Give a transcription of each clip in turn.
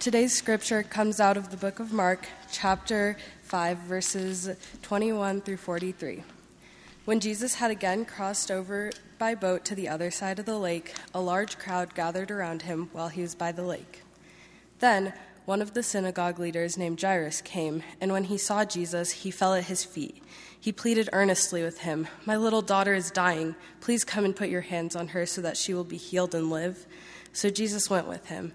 Today's scripture comes out of the book of Mark, chapter 5, verses 21 through 43. When Jesus had again crossed over by boat to the other side of the lake, a large crowd gathered around him while he was by the lake. Then one of the synagogue leaders named Jairus came, and when he saw Jesus, he fell at his feet. He pleaded earnestly with him, My little daughter is dying. Please come and put your hands on her so that she will be healed and live. So Jesus went with him.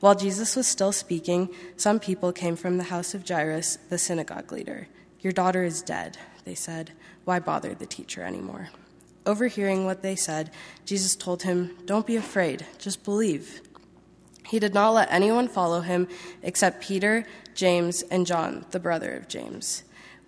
While Jesus was still speaking, some people came from the house of Jairus, the synagogue leader. Your daughter is dead, they said. Why bother the teacher anymore? Overhearing what they said, Jesus told him, Don't be afraid, just believe. He did not let anyone follow him except Peter, James, and John, the brother of James.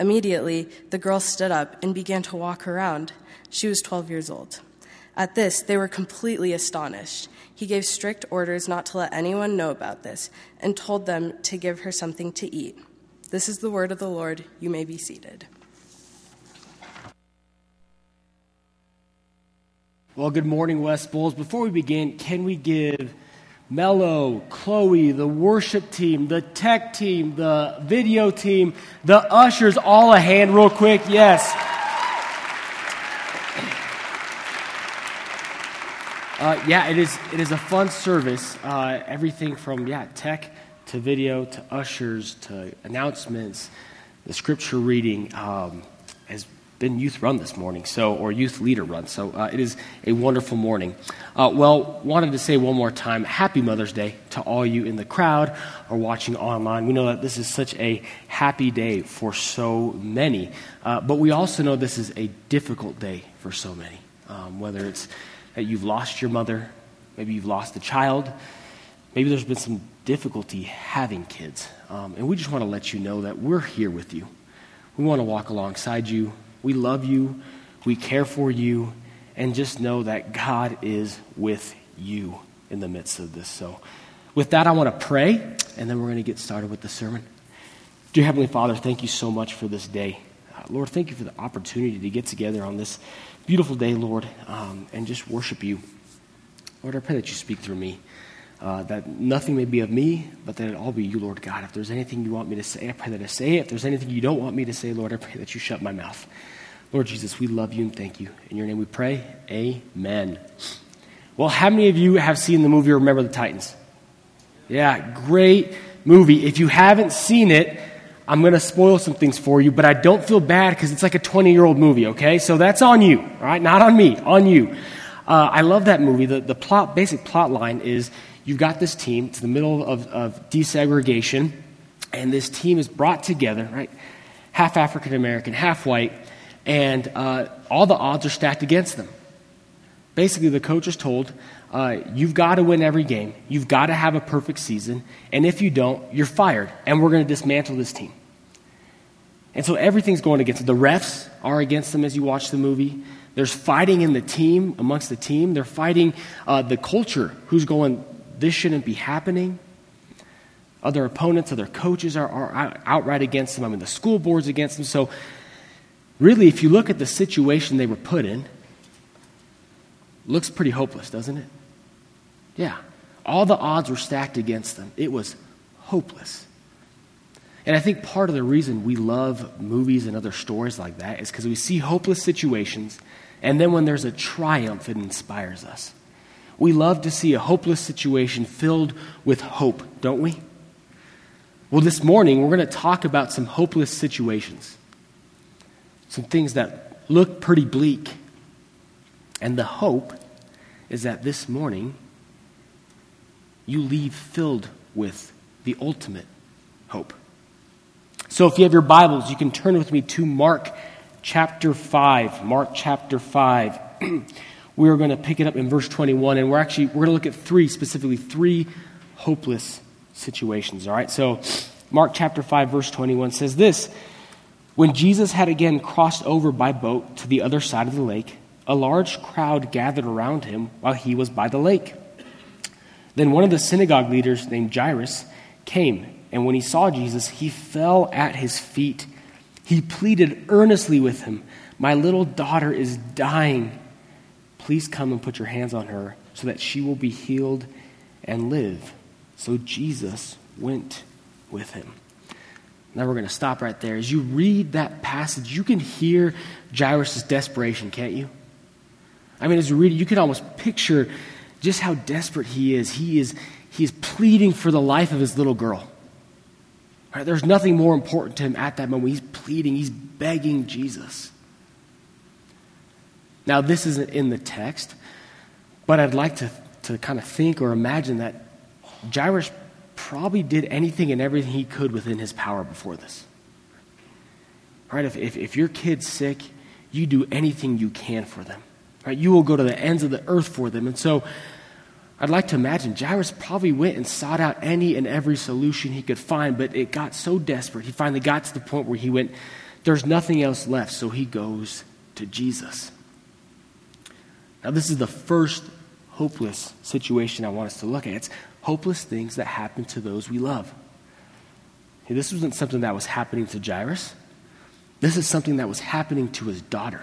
Immediately, the girl stood up and began to walk around. She was 12 years old. At this, they were completely astonished. He gave strict orders not to let anyone know about this and told them to give her something to eat. This is the word of the Lord. You may be seated. Well, good morning, West Bowles. Before we begin, can we give Mello, Chloe, the worship team, the tech team, the video team, the ushers all a hand real quick? Yes. Uh, yeah, it is. It is a fun service. Uh, everything from yeah, tech to video to ushers to announcements, the scripture reading. Um, been youth run this morning, so or youth leader run. So uh, it is a wonderful morning. Uh, well, wanted to say one more time, Happy Mother's Day to all you in the crowd or watching online. We know that this is such a happy day for so many, uh, but we also know this is a difficult day for so many. Um, whether it's that you've lost your mother, maybe you've lost a child, maybe there's been some difficulty having kids, um, and we just want to let you know that we're here with you. We want to walk alongside you we love you. We care for you. And just know that God is with you in the midst of this. So, with that, I want to pray, and then we're going to get started with the sermon. Dear Heavenly Father, thank you so much for this day. Uh, Lord, thank you for the opportunity to get together on this beautiful day, Lord, um, and just worship you. Lord, I pray that you speak through me. Uh, that nothing may be of me, but that it all be you, Lord God. If there's anything you want me to say, I pray that I say it. If there's anything you don't want me to say, Lord, I pray that you shut my mouth. Lord Jesus, we love you and thank you. In your name we pray. Amen. Well, how many of you have seen the movie Remember the Titans? Yeah, great movie. If you haven't seen it, I'm going to spoil some things for you, but I don't feel bad because it's like a 20 year old movie, okay? So that's on you, all right? Not on me, on you. Uh, I love that movie. The, the plot, basic plot line is you've got this team, it's the middle of, of desegregation, and this team is brought together, right? Half African American, half white, and uh, all the odds are stacked against them. Basically, the coach is told, uh, You've got to win every game, you've got to have a perfect season, and if you don't, you're fired, and we're going to dismantle this team. And so everything's going against them. The refs are against them as you watch the movie. There's fighting in the team, amongst the team. They're fighting uh, the culture who's going, This shouldn't be happening. Other opponents, other coaches are, are outright against them. I mean, the school board's against them. So, really, if you look at the situation they were put in, looks pretty hopeless, doesn't it? Yeah. All the odds were stacked against them. It was hopeless. And I think part of the reason we love movies and other stories like that is because we see hopeless situations, and then when there's a triumph, it inspires us. We love to see a hopeless situation filled with hope, don't we? Well, this morning we're going to talk about some hopeless situations, some things that look pretty bleak. And the hope is that this morning you leave filled with the ultimate hope. So if you have your Bibles, you can turn with me to Mark chapter 5. Mark chapter 5. we're going to pick it up in verse 21 and we're actually we're going to look at three specifically three hopeless situations all right? So mark chapter 5 verse 21 says this when jesus had again crossed over by boat to the other side of the lake a large crowd gathered around him while he was by the lake. Then one of the synagogue leaders named jairus came and when he saw jesus he fell at his feet. He pleaded earnestly with him my little daughter is dying Please come and put your hands on her so that she will be healed and live. So Jesus went with him. Now we're going to stop right there. As you read that passage, you can hear Jairus' desperation, can't you? I mean, as you read it, you can almost picture just how desperate he is. He is, he is pleading for the life of his little girl. Right? There's nothing more important to him at that moment. He's pleading, he's begging Jesus. Now, this isn't in the text, but I'd like to, to kind of think or imagine that Jairus probably did anything and everything he could within his power before this. Right? If, if, if your kid's sick, you do anything you can for them. Right? You will go to the ends of the earth for them. And so I'd like to imagine Jairus probably went and sought out any and every solution he could find, but it got so desperate. He finally got to the point where he went, There's nothing else left. So he goes to Jesus. Now, this is the first hopeless situation I want us to look at. It's hopeless things that happen to those we love. This wasn't something that was happening to Jairus. This is something that was happening to his daughter.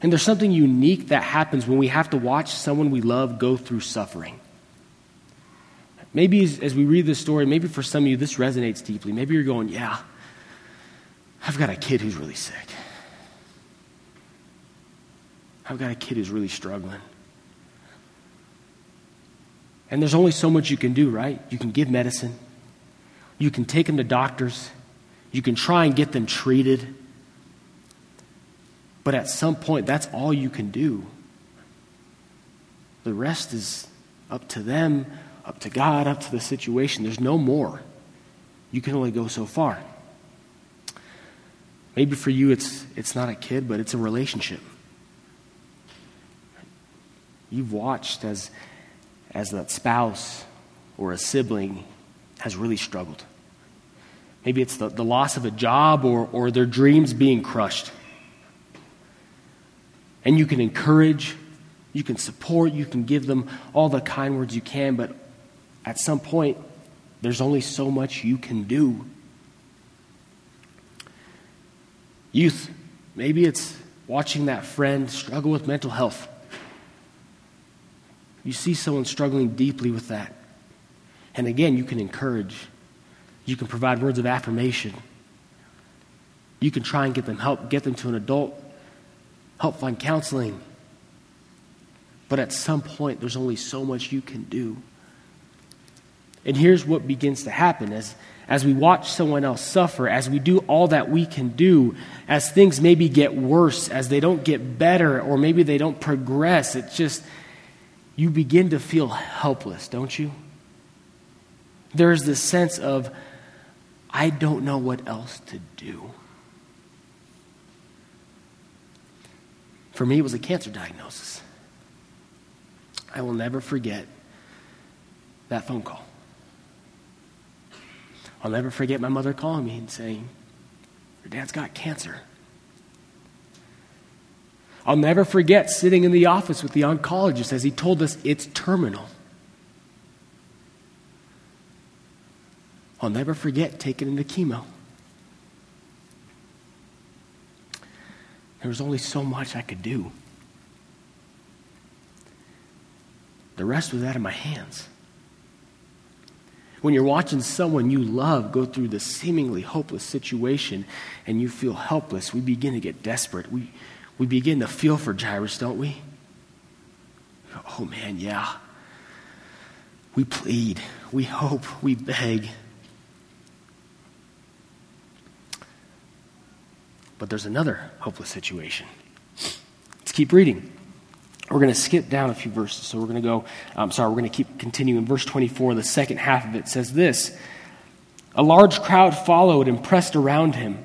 And there's something unique that happens when we have to watch someone we love go through suffering. Maybe as, as, we read this story, maybe for some of you this resonates deeply. Maybe you're going, Yeah, I've got a kid who's really sick. I've got a kid who's really struggling. And there's only so much you can do, right? You can give medicine, you can take them to doctors, you can try and get them treated. But at some point, that's all you can do. The rest is up to them, up to God, up to the situation. There's no more. You can only go so far. Maybe for you, it's, it's not a kid, but it's a relationship. You've watched as, as that spouse or a sibling has really struggled. Maybe it's the, the loss of a job or, or their dreams being crushed. And you can encourage, you can support, you can give them all the kind words you can, but at some point, there's only so much you can do. Youth, maybe it's watching that friend struggle with mental health you see someone struggling deeply with that. And again, you can encourage, you can provide words of affirmation. You can try and get them help, get them to an adult, help find counseling. But at some point, there's only so much you can do. And here's what begins to happen as, as we watch someone else suffer, as we do all that we can do, as things maybe get worse, as they don't get better, or maybe they don't progress. It's just, you begin to feel helpless, don't you? There's this sense of, I don't know what else to do. For me, it was a cancer diagnosis. I will never forget that phone call. I'll never forget my mother calling me and saying, Your dad's got cancer. I'll never forget sitting in the office with the oncologist as he told us it's terminal. I'll never forget taking him to chemo. There was only so much I could do. The rest was out of my hands. When you're watching someone you love go through this seemingly hopeless situation and you feel helpless, we begin to get desperate. We, we begin to feel for Jairus, don't we? Oh man, yeah. We plead, we hope, we beg. But there's another hopeless situation. Let's keep reading. We're going to skip down a few verses. So we're going to go, I'm sorry, we're going to keep continuing. Verse 24, the second half of it says this A large crowd followed and pressed around him.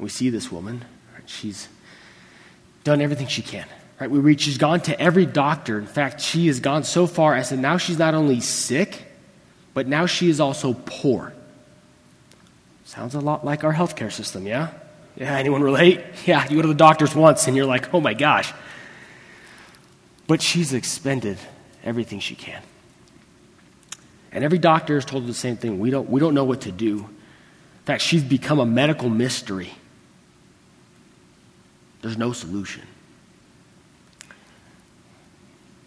We see this woman. She's done everything she can. Right? We read she's gone to every doctor. In fact, she has gone so far as that now she's not only sick, but now she is also poor. Sounds a lot like our healthcare system, yeah? Yeah, anyone relate? Yeah, you go to the doctors once and you're like, oh my gosh, but she's expended everything she can. And every doctor has told her the same thing. We don't, we don't know what to do. In fact, she's become a medical mystery. There's no solution.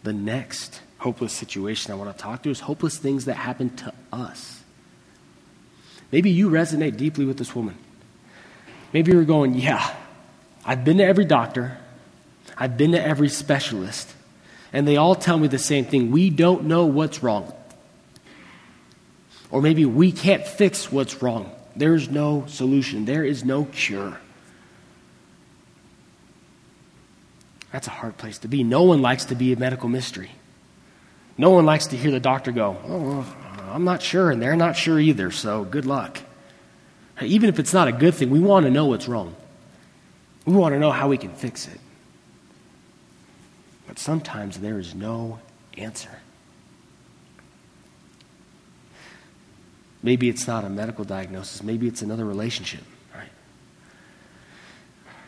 The next hopeless situation I want to talk to is hopeless things that happen to us. Maybe you resonate deeply with this woman. Maybe you're going, Yeah, I've been to every doctor, I've been to every specialist, and they all tell me the same thing we don't know what's wrong. Or maybe we can't fix what's wrong. There's no solution, there is no cure. That's a hard place to be. No one likes to be a medical mystery. No one likes to hear the doctor go, Oh, I'm not sure, and they're not sure either, so good luck. Even if it's not a good thing, we want to know what's wrong. We want to know how we can fix it. But sometimes there is no answer. Maybe it's not a medical diagnosis, maybe it's another relationship, right?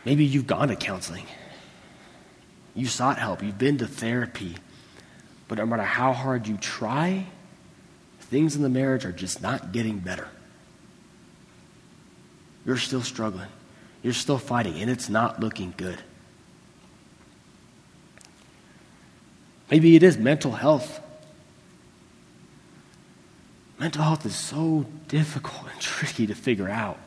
Maybe you've gone to counseling. You sought help, you've been to therapy. But no matter how hard you try, things in the marriage are just not getting better. You're still struggling. You're still fighting, and it's not looking good. Maybe it is mental health. Mental health is so difficult and tricky to figure out.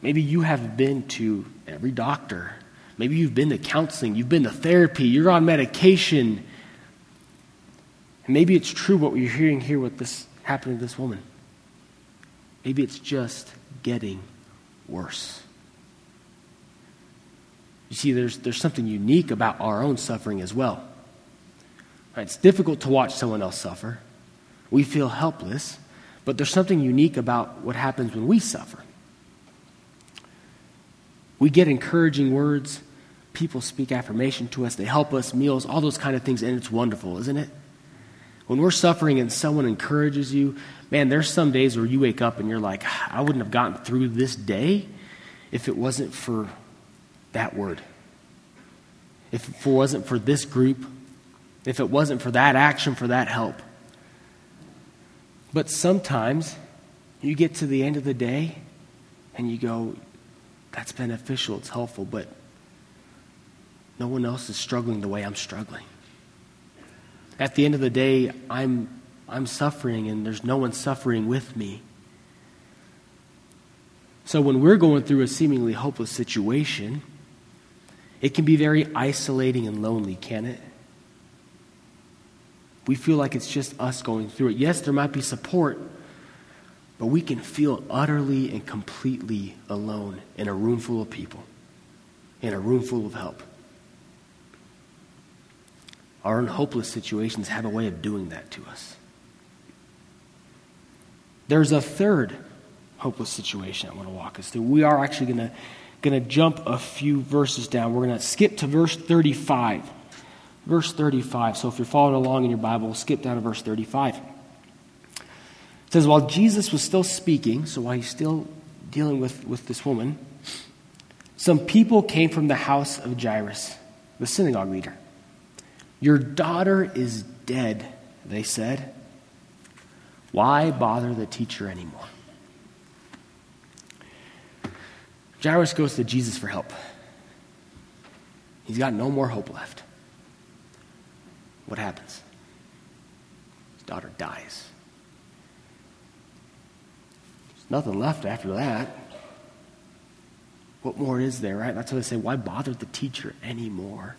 Maybe you have been to every doctor. Maybe you've been to counseling. You've been to therapy. You're on medication. And maybe it's true what you're hearing here with this happening to this woman. Maybe it's just getting worse. You see, there's, there's something unique about our own suffering as well. It's difficult to watch someone else suffer. We feel helpless, but there's something unique about what happens when we suffer. We get encouraging words, people speak affirmation to us, they help us, meals, all those kind of things, and it's wonderful, isn't it? When we're suffering and someone encourages you, man, there's some days where you wake up and you're like, I wouldn't have gotten through this day if it wasn't for that word. If it wasn't for this group, if it wasn't for that action, for that help. But sometimes you get to the end of the day and you go, that's beneficial, it's helpful, but no one else is struggling the way I'm struggling. At the end of the day, I'm, I'm suffering and there's no one suffering with me. So when we're going through a seemingly hopeless situation, it can be very isolating and lonely, can it? We feel like it's just us going through it. Yes, there might be support, but we can feel utterly and completely alone in a room full of people, in a room full of help. Our own hopeless situations have a way of doing that to us. there's a third hopeless situation I want to walk us through. We are actually going to going to jump a few verses down. We're going to skip to verse 35. Verse 35. So if you're following along in your Bible, we'll skip down to verse 35. It says, While Jesus was still speaking, so while he's still dealing with, with this woman, some people came from the house of Jairus, the synagogue leader. Your daughter is dead, they said. Why bother the teacher anymore? Jairus goes to Jesus for help. He's got no more hope left. What happens? His daughter dies. There's nothing left after that. What more is there, right? That's why they say, why bother the teacher anymore?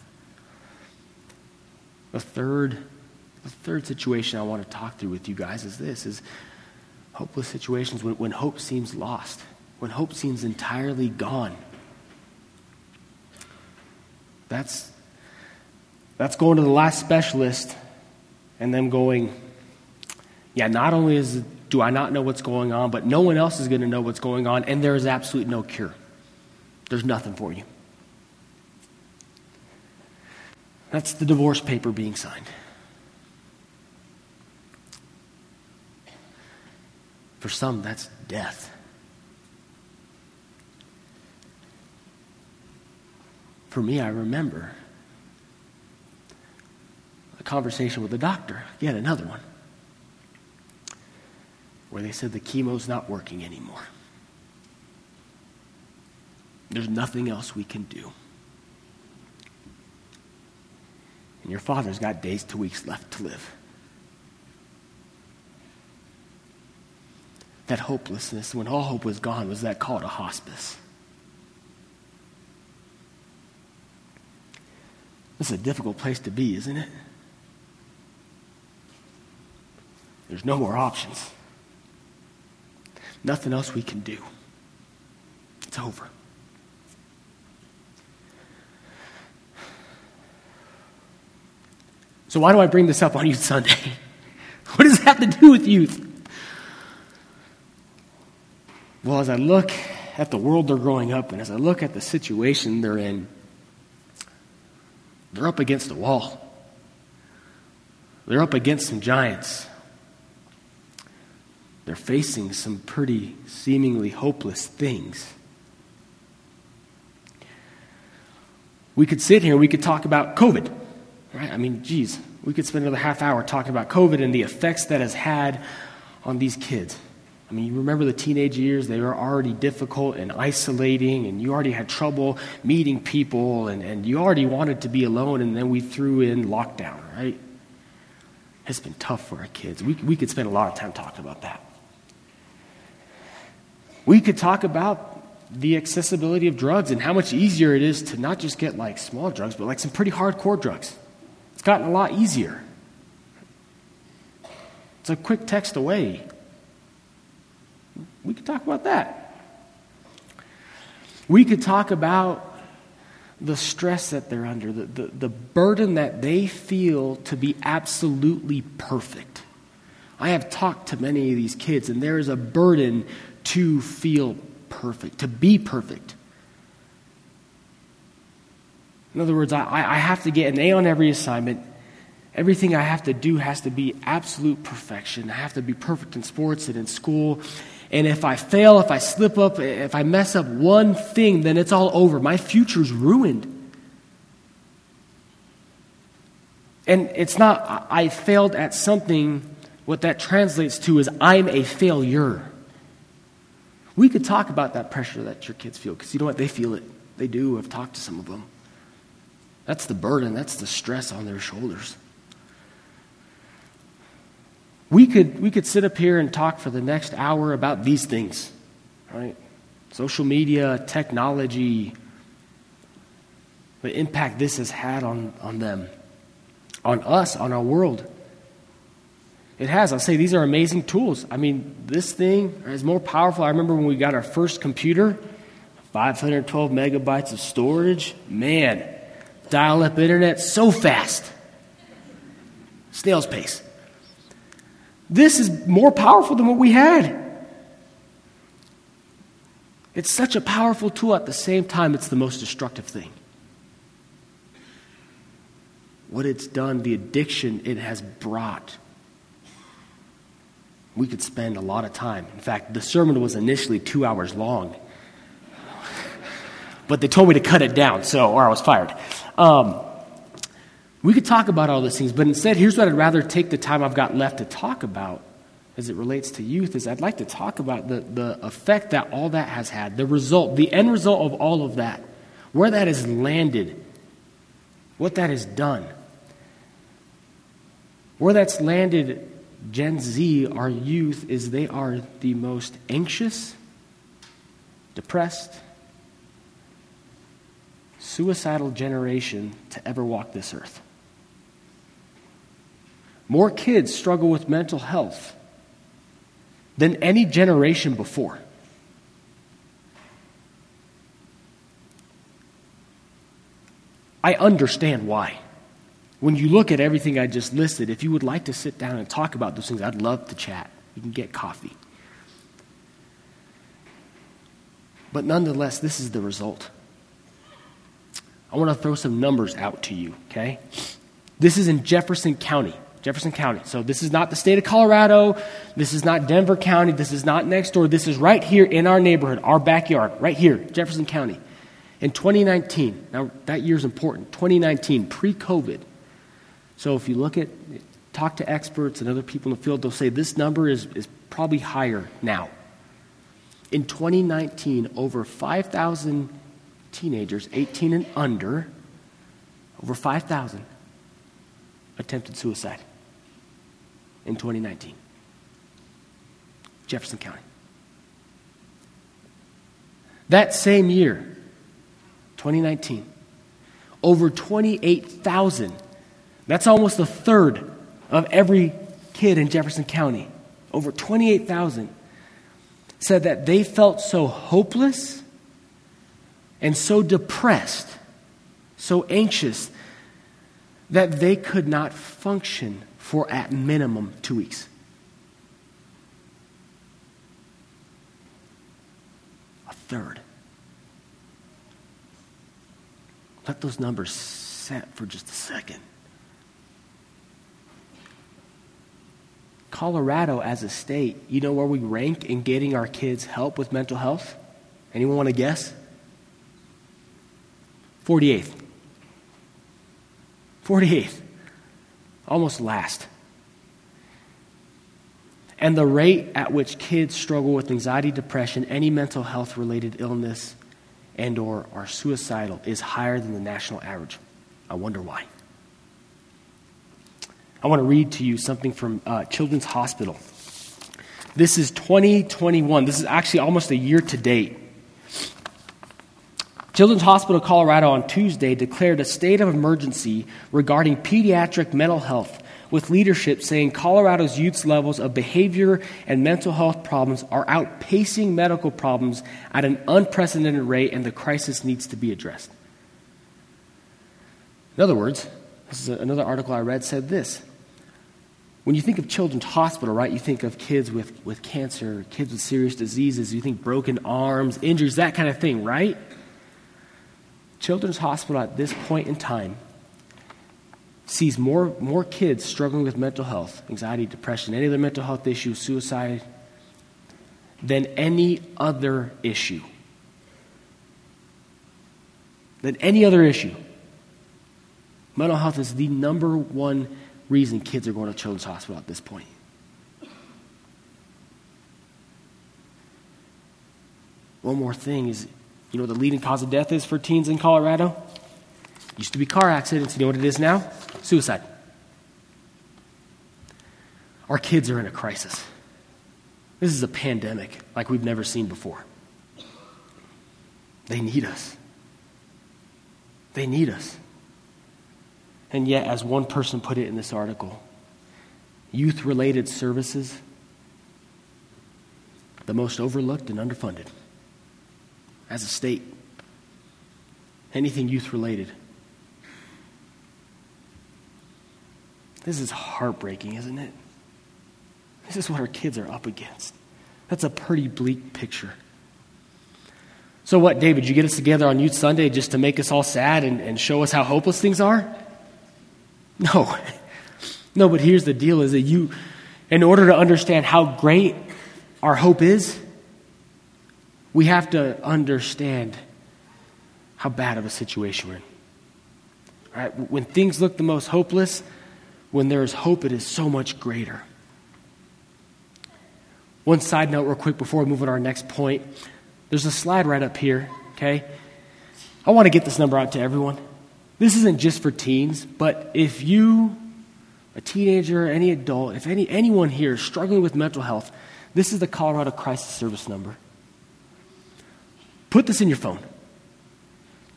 The third, the third situation I want to talk through with you guys is this is hopeless situations when, when hope seems lost when hope seems entirely gone. That's, that's going to the last specialist and them going, yeah, not only is, do I not know what's going on, but no one else is going to know what's going on, and there is absolutely no cure. There's nothing for you. That's the divorce paper being signed. For some, that's death. For me, I remember a conversation with a doctor, yet another one, where they said the chemo's not working anymore. There's nothing else we can do. And your father's got days to weeks left to live. That hopelessness, when all hope was gone, was that call to hospice. This is a difficult place to be, isn't it? There's no more options. Nothing else we can do. It's over. So, why do I bring this up on Youth Sunday? what does that have to do with youth? Well, as I look at the world they're growing up in, as I look at the situation they're in, they're up against a wall. They're up against some giants. They're facing some pretty seemingly hopeless things. We could sit here we could talk about COVID, right? I mean, geez, we could spend another half hour talking about COVID and the effects that has had on these kids. I mean, you remember the teenage years, they were already difficult and isolating, and you already had trouble meeting people, and, and you already wanted to be alone, and then we threw in lockdown, right? It's been tough for our kids. We, we could spend a lot of time talking about that. We could talk about the accessibility of drugs and how much easier it is to not just get like small drugs, but like some pretty hardcore drugs. It's gotten a lot easier. It's a quick text away. We could talk about that. We could talk about the stress that they're under, the, the, the burden that they feel to be absolutely perfect. I have talked to many of these kids, and there is a burden to feel perfect, to be perfect. In other words, I, I have to get an A on every assignment. Everything I have to do has to be absolute perfection. I have to be perfect in sports and in school. And if I fail, if I slip up, if I mess up one thing, then it's all over. My future's ruined. And it's not, I failed at something. What that translates to is, I'm a failure. We could talk about that pressure that your kids feel, because you know what? They feel it. They do. I've talked to some of them. That's the burden, that's the stress on their shoulders. We could, we could sit up here and talk for the next hour about these things, right? Social media, technology, the impact this has had on, on them, on us, on our world. It has. I'll say these are amazing tools. I mean, this thing is more powerful. I remember when we got our first computer, 512 megabytes of storage. Man, dial up internet so fast. Snail's pace. This is more powerful than what we had. It's such a powerful tool at the same time, it's the most destructive thing. What it's done, the addiction it has brought. We could spend a lot of time. In fact, the sermon was initially two hours long. But they told me to cut it down, so, or I was fired. Um, we could talk about all these things, but instead, here's what I'd rather take the time I've got left to talk about as it relates to youth is I'd like to talk about the, the effect that all that has had, the result, the end result of all of that, where that has landed, what that has done. Where that's landed Gen Z, our youth, is they are the most anxious, depressed, suicidal generation to ever walk this earth. More kids struggle with mental health than any generation before. I understand why. When you look at everything I just listed, if you would like to sit down and talk about those things, I'd love to chat. You can get coffee. But nonetheless, this is the result. I want to throw some numbers out to you, okay? This is in Jefferson County. Jefferson County. So this is not the state of Colorado. This is not Denver County. This is not next door. This is right here in our neighborhood, our backyard, right here, Jefferson County. In 2019, now that year is important, 2019, pre COVID. So if you look at, talk to experts and other people in the field, they'll say this number is, is probably higher now. In 2019, over 5,000 teenagers, 18 and under, over 5,000 attempted suicide in 2019. Jefferson County. That same year, 2019, over 28,000, that's almost a third of every kid in Jefferson County, over 28,000, said that they felt so hopeless and so depressed, so anxious, that they could not function for at minimum two weeks. A third. Let those numbers set for just a second. Colorado, as a state, you know where we rank in getting our kids help with mental health? Anyone want to guess? 48th. 48th almost last. And the rate at which kids struggle with anxiety, depression, any mental health related illness, and or are suicidal is higher than the national average. I wonder why. I want to read to you something from uh, Children's Hospital. This is 2021. This is actually almost a year to date. Children's Hospital Colorado on Tuesday declared a state of emergency regarding pediatric mental health, with leadership saying Colorado's youth's levels of behavior and mental health problems are outpacing medical problems at an unprecedented rate, and the crisis needs to be addressed. In other words, this is another article I read said this. When you think of Children's Hospital, right, you think of kids with, with cancer, kids with serious diseases, you think broken arms, injuries, that kind of thing, right? Children's Hospital at this point in time sees more, more kids struggling with mental health, anxiety, depression, any other mental health issue, suicide, than any other issue. Than any other issue. Mental health is the number one reason kids are going to Children's Hospital at this point. One more thing is you know what the leading cause of death is for teens in Colorado? Used to be car accidents. You know what it is now? Suicide. Our kids are in a crisis. This is a pandemic like we've never seen before. They need us. They need us. And yet, as one person put it in this article, youth related services, the most overlooked and underfunded as a state, anything youth related. This is heartbreaking, isn't it? This is what our kids are up against. That's a pretty bleak picture. So, what, David, you get us together on Youth Sunday just to make us all sad and, and show us how hopeless things are? No. No, but here's the deal is that you, in order to understand how great our hope is, we have to understand how bad of a situation we're in. Right? When things look the most hopeless, when there is hope, it is so much greater. One side note, real quick, before we move on to our next point. There's a slide right up here, okay? I want to get this number out to everyone. This isn't just for teens, but if you, a teenager, any adult, if any, anyone here is struggling with mental health, this is the Colorado Crisis Service number. Put this in your phone.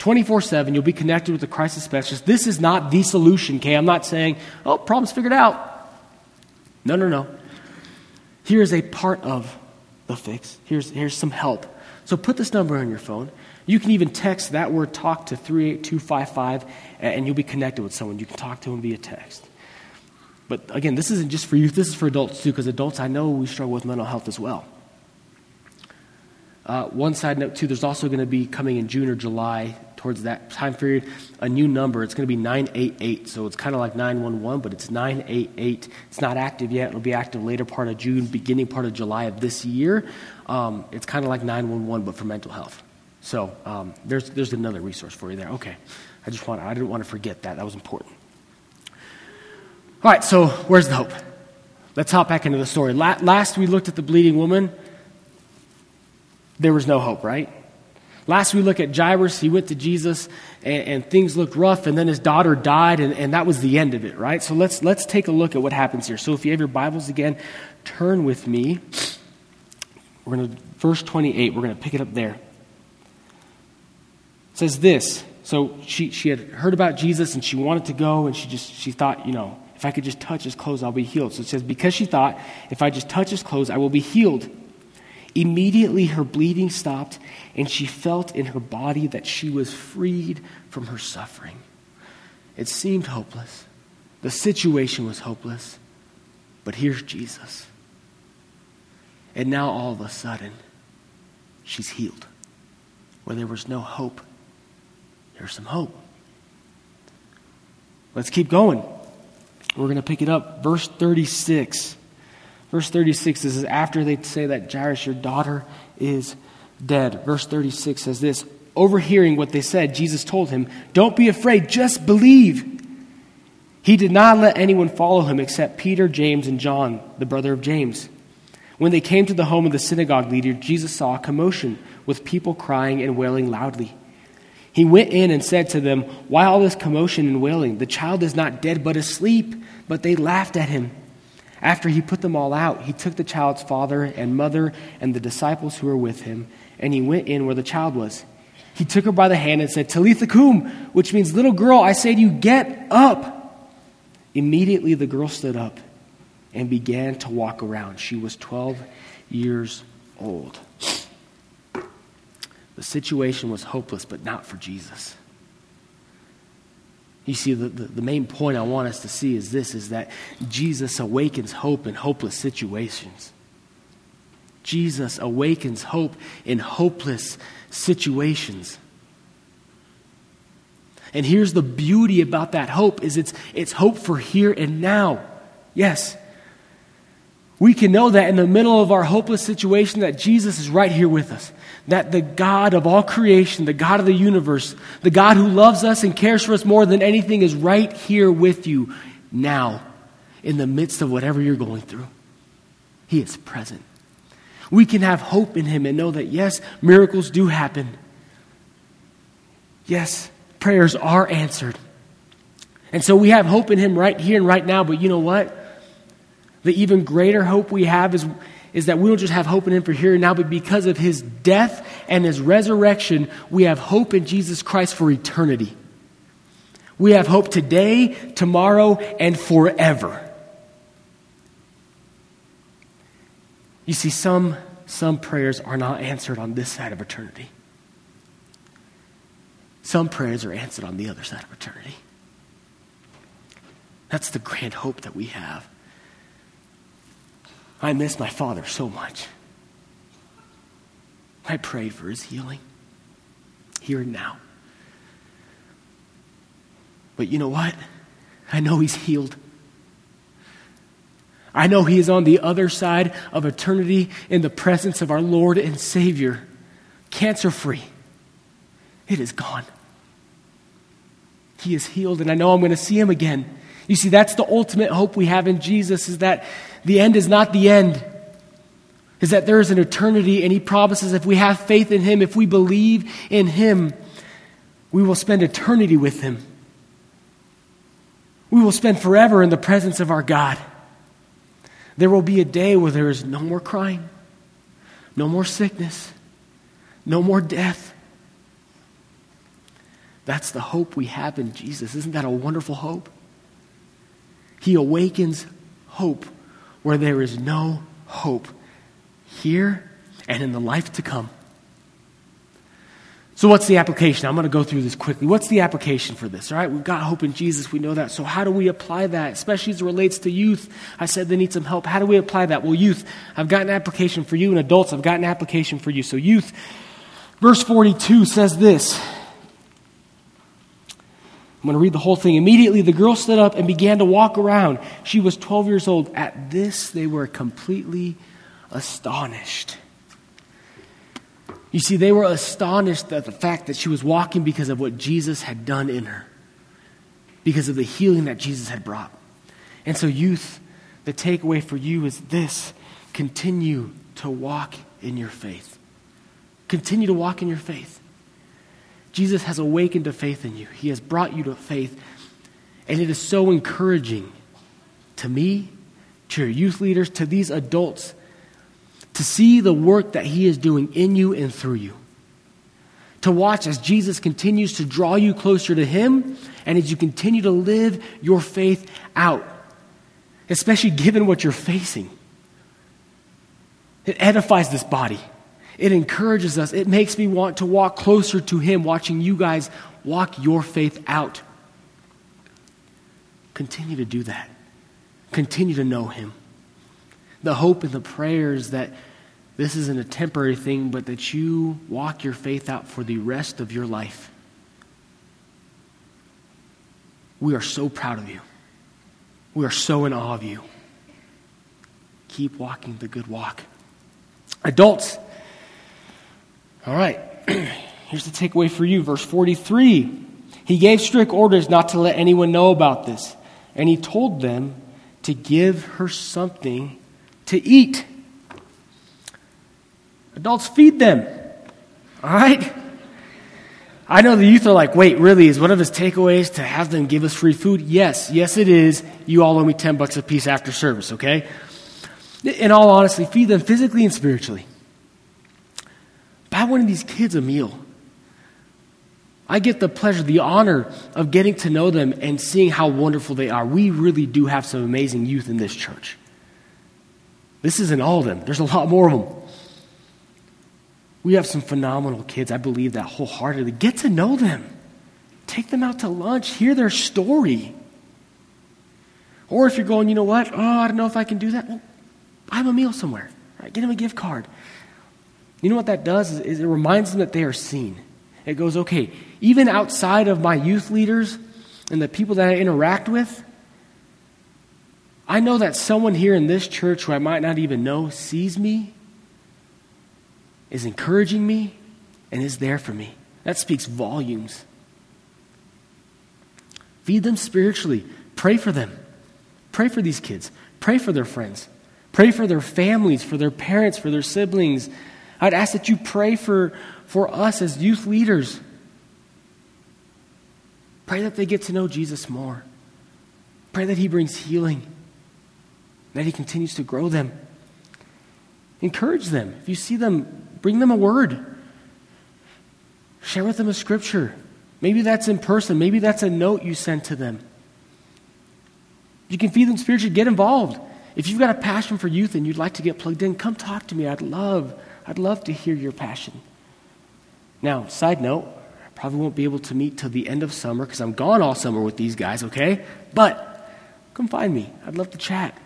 24 7, you'll be connected with the crisis specialist. This is not the solution, okay? I'm not saying, oh, problem's figured out. No, no, no. Here is a part of the fix. Here's, here's some help. So put this number on your phone. You can even text that word talk to 38255 and you'll be connected with someone. You can talk to them via text. But again, this isn't just for youth, this is for adults too, because adults, I know we struggle with mental health as well. Uh, one side note too, there's also going to be coming in June or July towards that time period a new number. It's going to be 988. So it's kind of like 911, but it's 988. It's not active yet. It'll be active later part of June, beginning part of July of this year. Um, it's kind of like 911, but for mental health. So um, there's, there's another resource for you there. Okay. I just want I didn't want to forget that. That was important. All right, so where's the hope? Let's hop back into the story. last we looked at the bleeding woman, there was no hope, right? Last we look at Jairus, he went to Jesus and, and, things looked rough, and then his daughter died, and, and that was the end of it, right? So let's, let's take a look at what happens here. So if you have your Bibles again, turn with me. We're going to, verse 28, we're going to pick it up there. It says this. So she, she had heard about Jesus and she wanted to go, and she just, she thought, you know, if I could just touch his clothes, I'll be healed. So it says, because she thought, if I just touch his clothes, I will be healed. Immediately her bleeding stopped, and she felt in her body that she was freed from her suffering. It seemed hopeless. The situation was hopeless. But here's Jesus. And now all of a sudden, she's healed. Where there was no hope, there's some hope. Let's keep going. We're going to pick it up. Verse 36. Verse 36 this is after they say that Jairus, your daughter, is dead. Verse 36 says this Overhearing what they said, Jesus told him, Don't be afraid, just believe. He did not let anyone follow him except Peter, James, and John, the brother of James. When they came to the home of the synagogue leader, Jesus saw a commotion with people crying and wailing loudly. He went in and said to them, Why all this commotion and wailing? The child is not dead, but asleep. But they laughed at him. After he put them all out, he took the child's father and mother and the disciples who were with him, and he went in where the child was. He took her by the hand and said, Talitha cum, which means, Little girl, I say to you, get up. Immediately the girl stood up and began to walk around. She was 12 years old. The situation was hopeless, but not for Jesus. You see, the, the, the, main point I want us to see is this is that Jesus awakens hope in hopeless situations. Jesus awakens hope in hopeless situations. And here's the beauty about that hope is it's, it's hope for here and now. Yes. We can know that in the middle of our hopeless situation that Jesus is right here with us that the God of all creation, the God of the universe, the God who loves us and cares for us more than anything is right here with you now in the midst of whatever you're going through. He is present. We can have hope in Him and know that, yes, miracles do happen. Yes, prayers are answered. And so we have hope in Him right here and right now, but you know what? The even greater hope we have is is that we don't just have hope in Him for here and now, but because of His death and His resurrection, we have hope in Jesus Christ for eternity. We have hope today, tomorrow, and forever. You see, some, some prayers are not answered on this side of eternity. Some prayers are answered on the other side of eternity. That's the grand hope that we have. I miss my father so much. I prayed for his healing. here and now. But you know what? I know he's healed. I know he is on the other side of eternity in the presence of our Lord and Savior, cancer free. It is gone. He is healed, and I know I'm going to see him again. You see, that's the ultimate hope we have in Jesus is that the end is not the end. Is that there is an eternity, and he promises if we have faith in him, if we believe in him, we will spend eternity with him. We will spend forever in the presence of our God. There will be a day where there is no more crying, no more sickness, no more death. That's the hope we have in Jesus. Isn't that a wonderful hope? He awakens hope where there is no hope here and in the life to come. So, what's the application? I'm going to go through this quickly. What's the application for this? All right, we've got hope in Jesus. We know that. So, how do we apply that, especially as it relates to youth? I said they need some help. How do we apply that? Well, youth, I've got an application for you, and adults, I've got an application for you. So, youth, verse 42 says this. I'm going to read the whole thing. Immediately, the girl stood up and began to walk around. She was 12 years old. At this, they were completely astonished. You see, they were astonished at the fact that she was walking because of what Jesus had done in her, because of the healing that Jesus had brought. And so, youth, the takeaway for you is this continue to walk in your faith. Continue to walk in your faith. Jesus has awakened a faith in you, He has brought you to faith. And it is so encouraging to me, to your youth leaders, to these adults to see the work that He is doing in you and through you. To watch as Jesus continues to draw you closer to Him and as you continue to live your faith out, especially given what you're facing. It edifies this body. It encourages us. It makes me want to walk closer to Him, watching you guys walk your faith out. Continue to do that. Continue to know Him. The hope and the prayers that this isn't a temporary thing, but that you walk your faith out for the rest of your life. We are so proud of you. We are so in awe of you. Keep walking the good walk. Adults, all right, here's the takeaway for you. Verse 43 He gave strict orders not to let anyone know about this, and he told them to give her something to eat. Adults, feed them. All right? I know the youth are like, wait, really? Is one of his takeaways to have them give us free food? Yes, yes, it is. You all owe me 10 bucks a piece after service, okay? In all honesty, feed them physically and spiritually. Buy one of these kids a meal. I get the pleasure, the honor of getting to know them and seeing how wonderful they are. We really do have some amazing youth in this church. This isn't all of them, there's a lot more of them. We have some phenomenal kids. I believe that wholeheartedly. Get to know them. Take them out to lunch. Hear their story. Or if you're going, you know what? Oh, I don't know if I can do that. Well, buy them a meal somewhere. Right? Get them a gift card. You know what that does is, it reminds them that they are seen. It goes, okay, even outside of my youth leaders and the people that I interact with, I know that someone here in this church who I might not even know sees me is encouraging me and is there for me. That speaks volumes. Feed them spiritually. Pray for them. Pray for these kids. Pray for their friends. Pray for their families, for their parents, for their siblings. I'd ask that you pray for, for us as youth leaders. Pray that they get to know Jesus more. Pray that He brings healing, that He continues to grow them. Encourage them. If you see them Bring them a word. Share with them a scripture. Maybe that's in person. Maybe that's a note you sent to them. You can feed them spiritually. Get involved. If you've got a passion for youth and you'd like to get plugged in, come talk to me. I'd love, I'd love to hear your passion. Now, side note, I probably won't be able to meet till the end of summer because I'm gone all summer with these guys, okay? But come find me. I'd love to chat.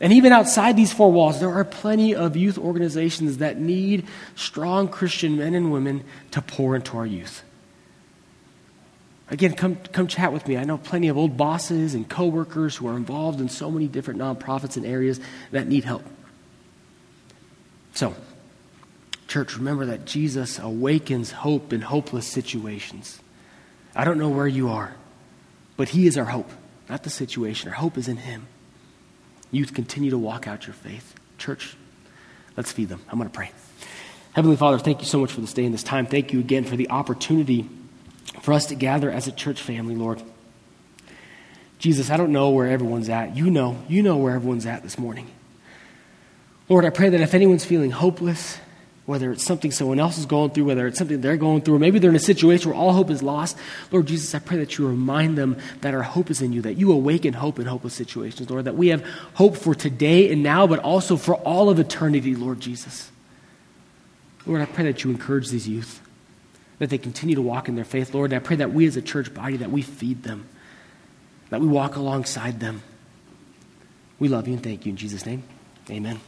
And even outside these four walls, there are plenty of youth organizations that need strong Christian men and women to pour into our youth. Again, come, come chat with me. I know plenty of old bosses and coworkers who are involved in so many different nonprofits and areas that need help. So, church, remember that Jesus awakens hope in hopeless situations. I don't know where you are, but He is our hope, not the situation. Our hope is in Him. Youth, continue to walk out your faith. Church, let's feed them. I'm going to pray. Heavenly Father, thank you so much for this day and this time. Thank you again for the opportunity for us to gather as a church family, Lord. Jesus, I don't know where everyone's at. You know. You know where everyone's at this morning. Lord, I pray that if anyone's feeling hopeless, whether it's something someone else is going through, whether it's something they're going through, or maybe they're in a situation where all hope is lost, Lord Jesus, I pray that you remind them that our hope is in you, that you awaken hope in hopeless situations, Lord, that we have hope for today and now, but also for all of eternity, Lord Jesus. Lord, I pray that you encourage these youth, that they continue to walk in their faith, Lord. And I pray that we as a church body, that we feed them, that we walk alongside them. We love you and thank you in Jesus' name. Amen.